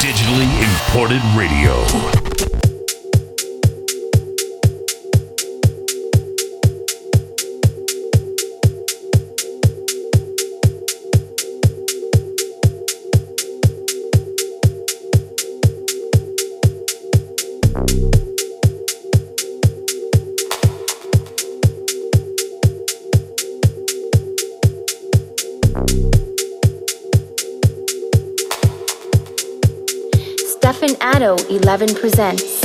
Digitally imported radio. 11 presents.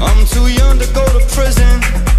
I'm too young to go to prison.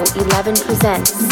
Addo e11even presents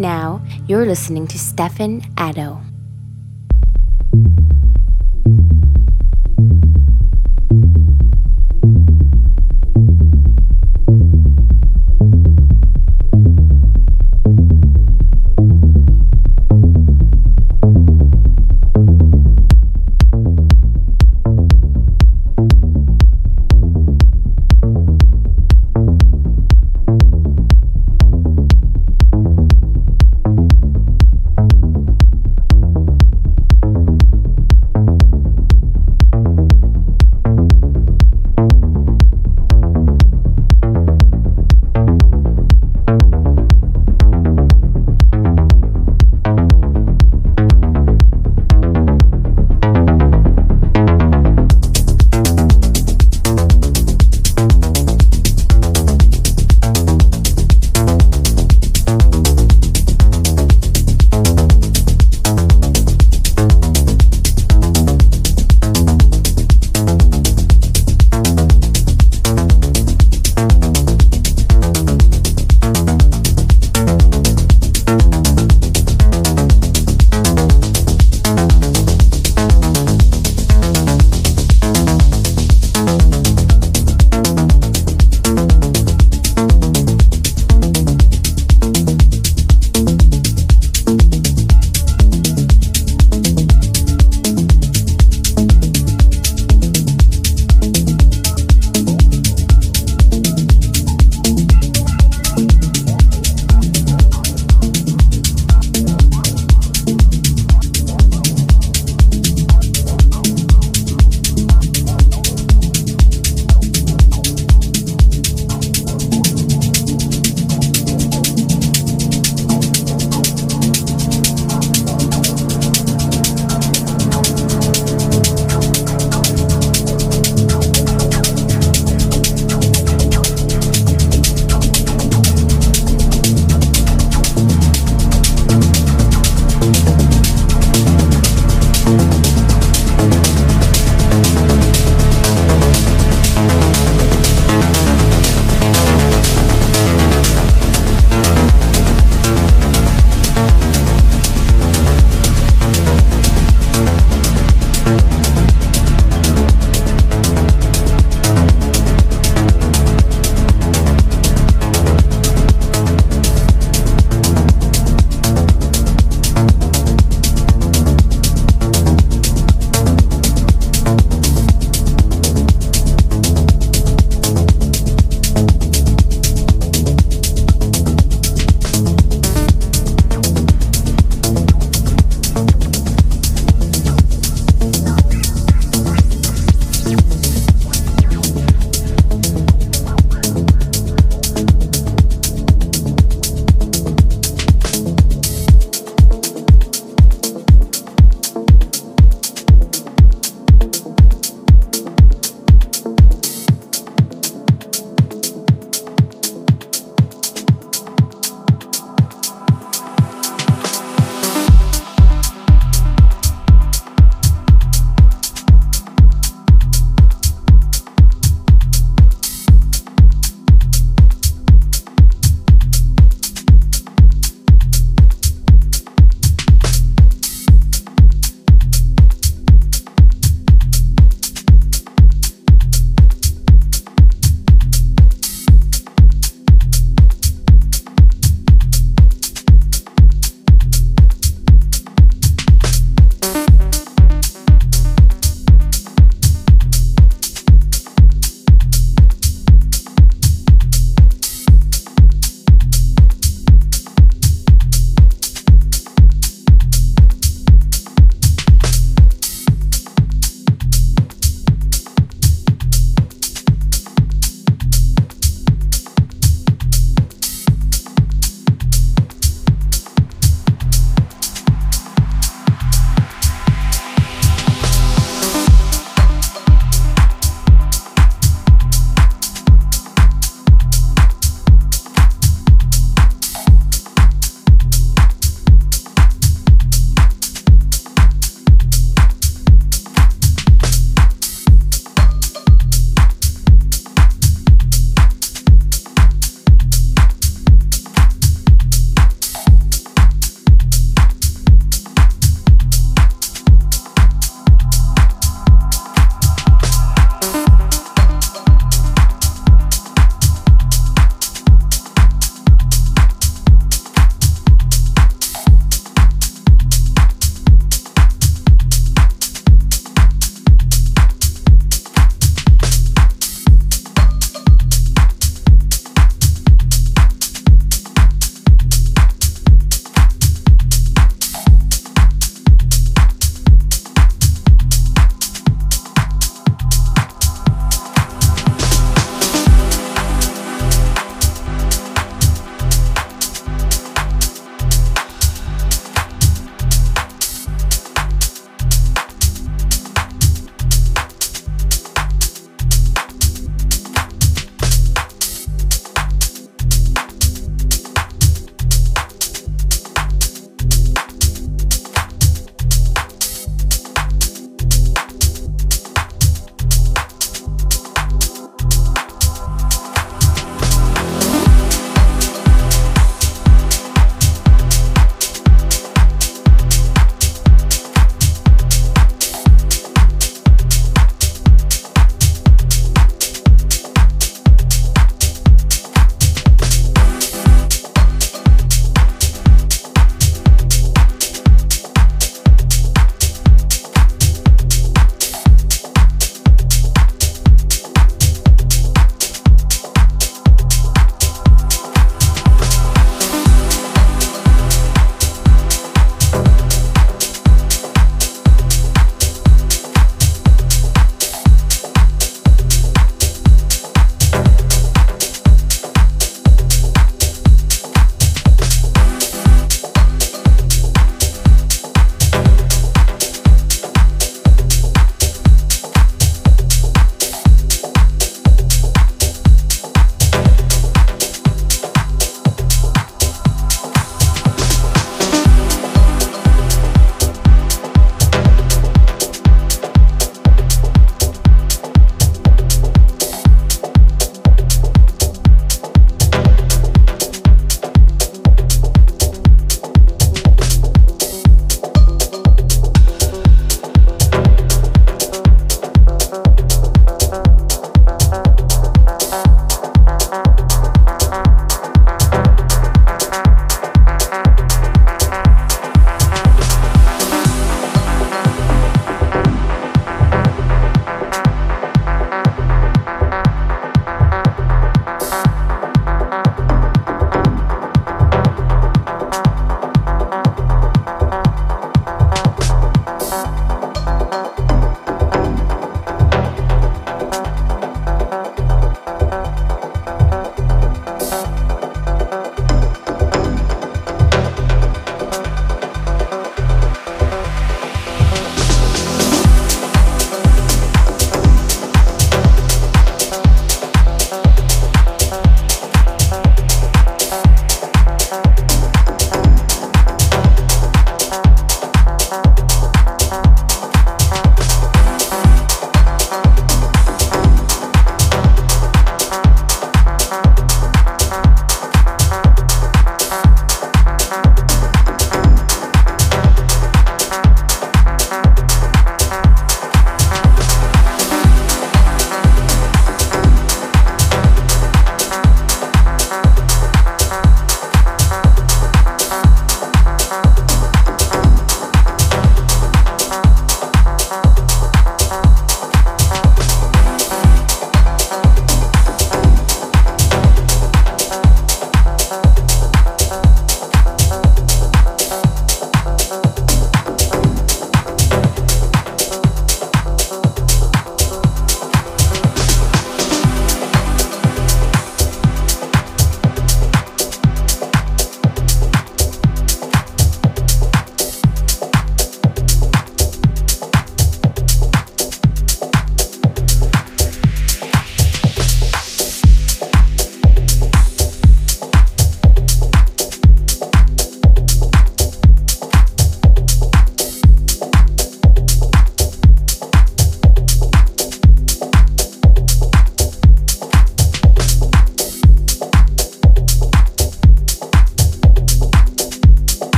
now, you're listening to Stefan Addo.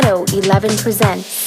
Addo e11even presents